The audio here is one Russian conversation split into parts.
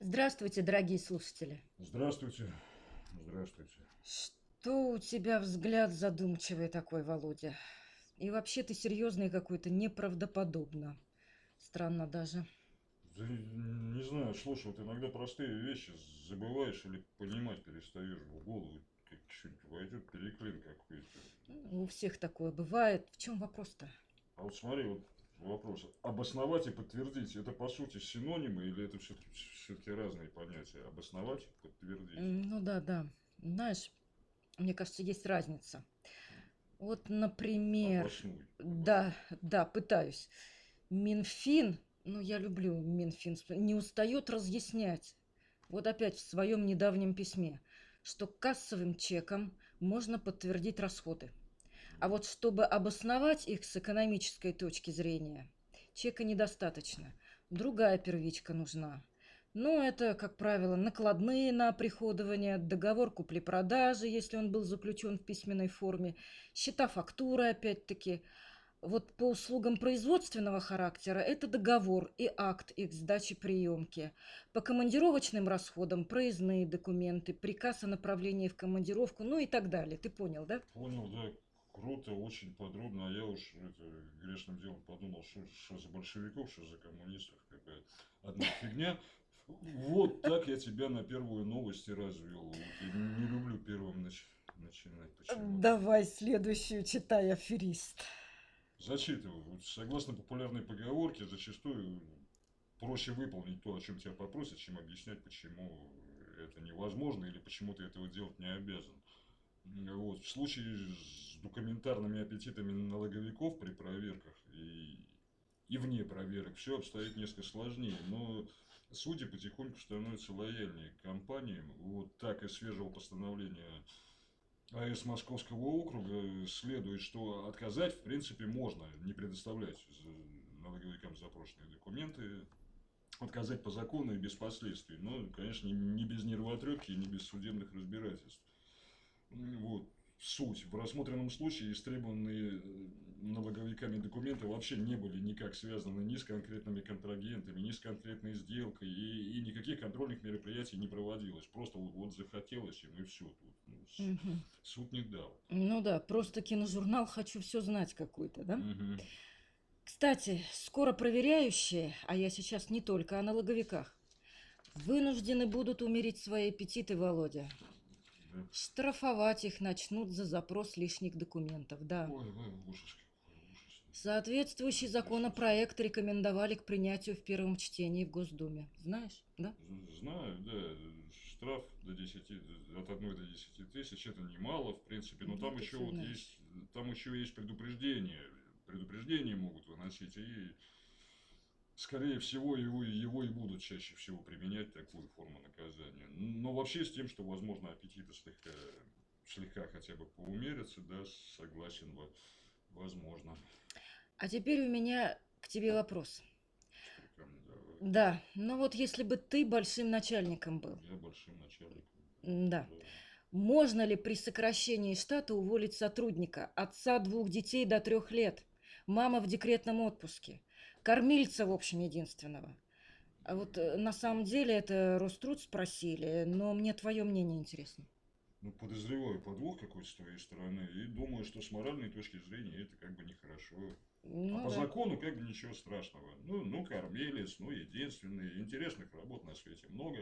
Здравствуйте, дорогие слушатели. Здравствуйте. Здравствуйте. Что у тебя взгляд задумчивый такой, Володя? И вообще ты серьезный какой-то, неправдоподобно. Странно даже. Да не знаю, слушай, вот иногда простые вещи забываешь или понимать перестаешь в голову. Как что-нибудь войдет переклин какой-то. У всех такое бывает. В чем вопрос-то? А вот смотри, вот вопрос. Обосновать и подтвердить, это по сути синонимы или это все-таки все разные понятия? Обосновать подтвердить. Ну да, да. Знаешь, мне кажется, есть разница. Вот, например... Обоснуй. Да, да, пытаюсь. Минфин, ну я люблю Минфин, не устает разъяснять. Вот опять в своем недавнем письме, что кассовым чеком можно подтвердить расходы. А вот чтобы обосновать их с экономической точки зрения, чека недостаточно. Другая первичка нужна. Ну, это, как правило, накладные на приходование, договор купли-продажи, если он был заключен в письменной форме, счета фактуры, опять-таки. Вот по услугам производственного характера это договор и акт их сдачи приемки. По командировочным расходам проездные документы, приказ о направлении в командировку, ну и так далее. Ты понял, да? Понял, да. Круто, очень подробно. А я уж это, грешным делом подумал, что, что за большевиков, что за коммунистов какая-то одна фигня. Вот так я тебя на первую новость и развел. Вот, не люблю первым нач... начинать. Почему? Давай следующую читай, аферист. Зачитываю. Согласно популярной поговорке, зачастую проще выполнить то, о чем тебя попросят, чем объяснять, почему это невозможно или почему ты этого делать не обязан. Вот. В случае с документарными аппетитами налоговиков при проверках и, и вне проверок все обстоит несколько сложнее. Но судьи потихоньку становятся лояльнее к компаниям. Вот так и свежего постановления АЭС Московского округа следует, что отказать в принципе можно, не предоставлять налоговикам запрошенные документы, отказать по закону и без последствий. Но, конечно, не без нервотрепки и не без судебных разбирательств. Вот суть. В рассмотренном случае истребованные э, налоговиками документы вообще не были никак связаны ни с конкретными контрагентами, ни с конкретной сделкой, и, и никаких контрольных мероприятий не проводилось. Просто вот, вот захотелось им, и все тут. Ну, угу. Суд не дал. Ну да, просто киножурнал «Хочу все знать» какой-то, да? Угу. Кстати, скоро проверяющие, а я сейчас не только о налоговиках, вынуждены будут умерить свои аппетиты, Володя. Штрафовать их начнут за запрос лишних документов, да. Ой, ой, ужас. Соответствующий законопроект рекомендовали к принятию в первом чтении в Госдуме. Знаешь, да? Знаю, да. Штраф до 10, от 1 до 10 тысяч, это немало, в принципе, но ну, там еще, вот есть, там еще есть предупреждение. Предупреждения могут выносить, и скорее всего, его, его и будут чаще всего применять такую форму наказания. Но вообще с тем, что, возможно, аппетиты слегка, слегка хотя бы поумерятся, да, согласен, возможно. А теперь у меня к тебе вопрос. Да, ну вот если бы ты большим начальником был. Я большим начальником. Да. да. Можно ли при сокращении штата уволить сотрудника, отца двух детей до трех лет, мама в декретном отпуске? Кормильца, в общем, единственного. А вот э, на самом деле это Роструд спросили, но мне твое мнение интересно. Ну, подозреваю подвох какой-то с твоей стороны и думаю, что с моральной точки зрения это как бы нехорошо. Ну, а по закону как бы ничего страшного. Ну, ну, кормилец, ну, единственный. Интересных работ на свете много.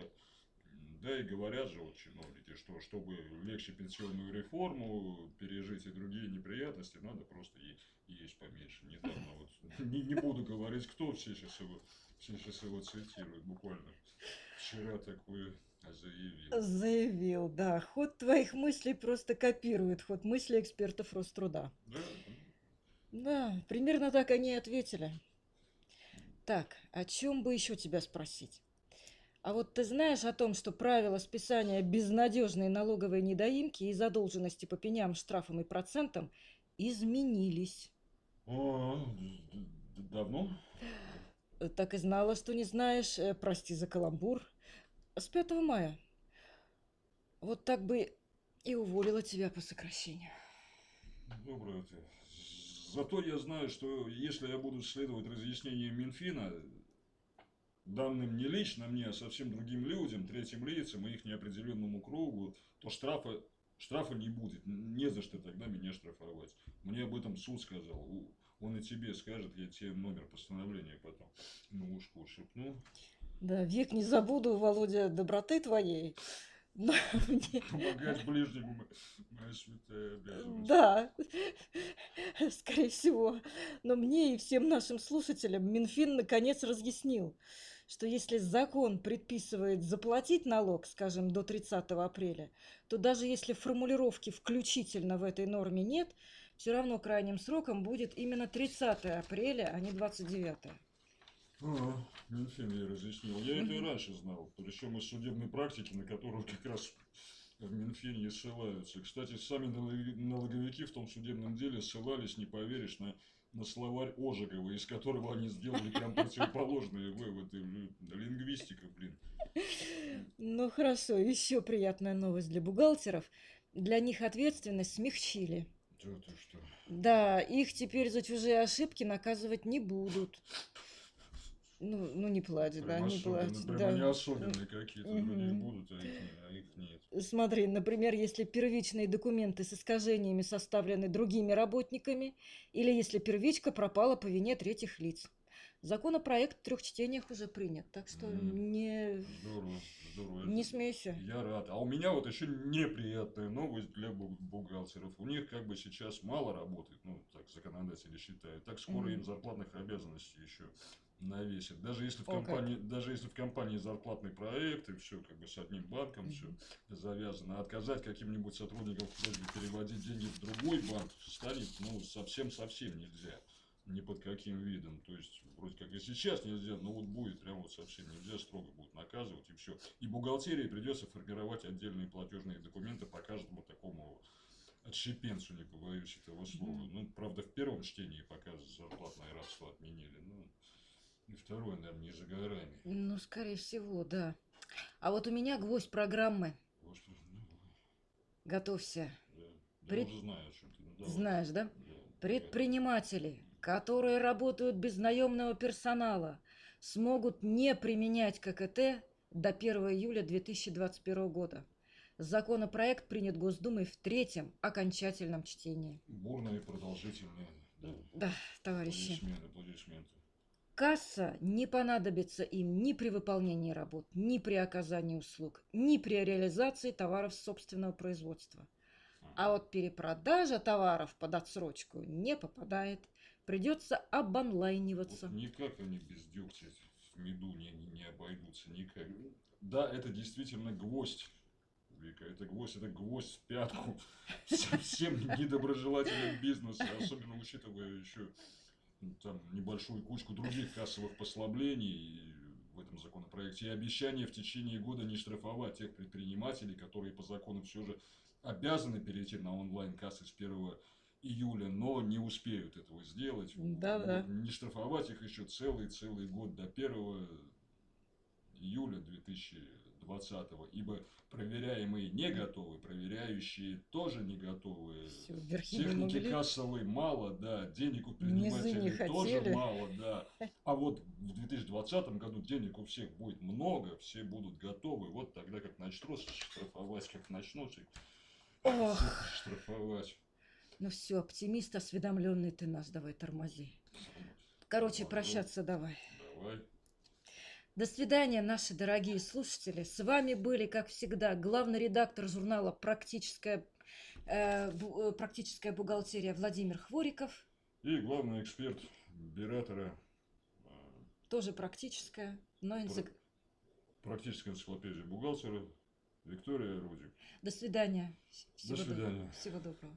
Да и говорят же вот чиновники, что чтобы легче пенсионную реформу пережить и другие неприятности, надо просто есть, есть поменьше. Недавно вот, не, не буду говорить, кто все сейчас его, все сейчас его цитируют, буквально вчера такое заявил. Заявил, да. Ход твоих мыслей просто копирует ход мыслей экспертов Роструда. Да. Да, примерно так они и ответили. Так, о чем бы еще тебя спросить? А вот ты знаешь о том, что правила списания безнадежной налоговой недоимки и задолженности по пеням, штрафам и процентам изменились? О, давно? Так и знала, что не знаешь. Э, прости за каламбур. С 5 мая. Вот так бы и уволила тебя по сокращению. Доброе ты. Зато я знаю, что если я буду следовать разъяснениям Минфина, данным не лично мне, а совсем другим людям, третьим лицам и их неопределенному кругу, то штрафа, штрафа не будет. Не за что тогда меня штрафовать. Мне об этом суд сказал. Он и тебе скажет, я тебе номер постановления потом на ушко шепну. Да, век не забуду, Володя, доброты твоей. Но мне- Помогать ближнему моя святая обязанность. Да, скорее всего. Но мне и всем нашим слушателям Минфин наконец разъяснил, что если закон предписывает заплатить налог, скажем, до 30 апреля, то даже если формулировки включительно в этой норме нет, все равно крайним сроком будет именно 30 апреля, а не 29. А, Минфин я разъяснил. Я это и раньше знал. Причем из судебной практики, на которую как раз в Минфине и ссылаются. Кстати, сами налоговики в том судебном деле ссылались, не поверишь, на, на словарь Ожегова, из которого они сделали прям противоположные выводы. Лингвистика, блин. Ну хорошо, еще приятная новость для бухгалтеров. Для них ответственность смягчили. Да ты что? Да, их теперь за чужие ошибки наказывать не будут. Ну, ну не да, Прям не плачь. особенно- да. прям они особенные какие-то. Мгм. будут, а их, не- а их нет. Смотри, например, если первичные документы с искажениями составлены другими работниками, или если первичка пропала по вине третьих лиц. Законопроект в трех чтениях уже принят, так что Мгм. не, Здорово, здорово. не смейся. Я рад. А у меня вот еще неприятная новость для бу- бухгалтеров. У них как бы сейчас мало работает, ну, так законодатели считают. Так скоро Мгм. им зарплатных обязанностей еще навесят. Даже если в О, как. компании, даже если в компании зарплатный проект и все как бы с одним банком все завязано, отказать каким-нибудь сотрудникам в просьбе переводить деньги в другой банк станет, ну, совсем-совсем нельзя. Ни под каким видом. То есть, вроде как и сейчас нельзя, но вот будет прям вот совсем нельзя, строго будут наказывать и все. И бухгалтерии придется формировать отдельные платежные документы по каждому такому отщепенцу, не побоюсь этого слова. Мгм. Ну, правда, в первом чтении пока зарплатное рабство отменили. Ну, и второе, наверное, за горами. Ну, скорее всего, да. А вот у меня гвоздь программы. Господи, ну, Готовься. да. Я Пред- уже знаю, о чем ты. Ну, давай. Знаешь, да? Да, Предприниматели, которые работают без наемного персонала, смогут не применять ККТ до 1 июля 2021 года. Законопроект принят Госдумой в третьем окончательном чтении. Бурные, продолжительные. Да. Да, товарищи. Аплодисменты, аплодисменты. Касса не понадобится им ни при выполнении работ, ни при оказании услуг, ни при реализации товаров собственного производства. А вот перепродажа товаров под отсрочку не попадает. Придется обонлайниваться. Вот никак они без дегтя в меду не, не, не обойдутся. Никак. Да, это действительно гвоздь. Вика, это гвоздь, это гвоздь в пятку всем недоброжелателям бизнеса, особенно учитывая еще там небольшую кучку других кассовых послаблений в этом законопроекте и обещание в течение года не штрафовать тех предпринимателей, которые по закону все же обязаны перейти на онлайн-кассы с 1 июля, но не успеют этого сделать. Да-да. Вот, Не штрафовать их еще целый-целый год до 1 июля 2020, ибо проверяемые не готовы, проверяющие тоже не готовы. Не Техники могли. кассовой мало, да, денег у предпринимателей тоже хотели. мало, да. А вот в 2020 году денег у всех будет много, все будут готовы. Вот тогда как начнут штрафовать, как начнут штрафовать. Ну все, оптимист осведомленный ты нас, давай тормози. Короче, Ладно. прощаться давай. Давай. До свидания, наши дорогие слушатели. С вами были, как всегда, главный редактор журнала «Практическая, э, бу- э, практическая бухгалтерия» Владимир Хвориков. И главный эксперт Биратора, э, Тоже практическая, но энцик- практическая энциклопедия бухгалтера Виктория Рудик. До свидания. Всего доб- свидания. Всего доброго.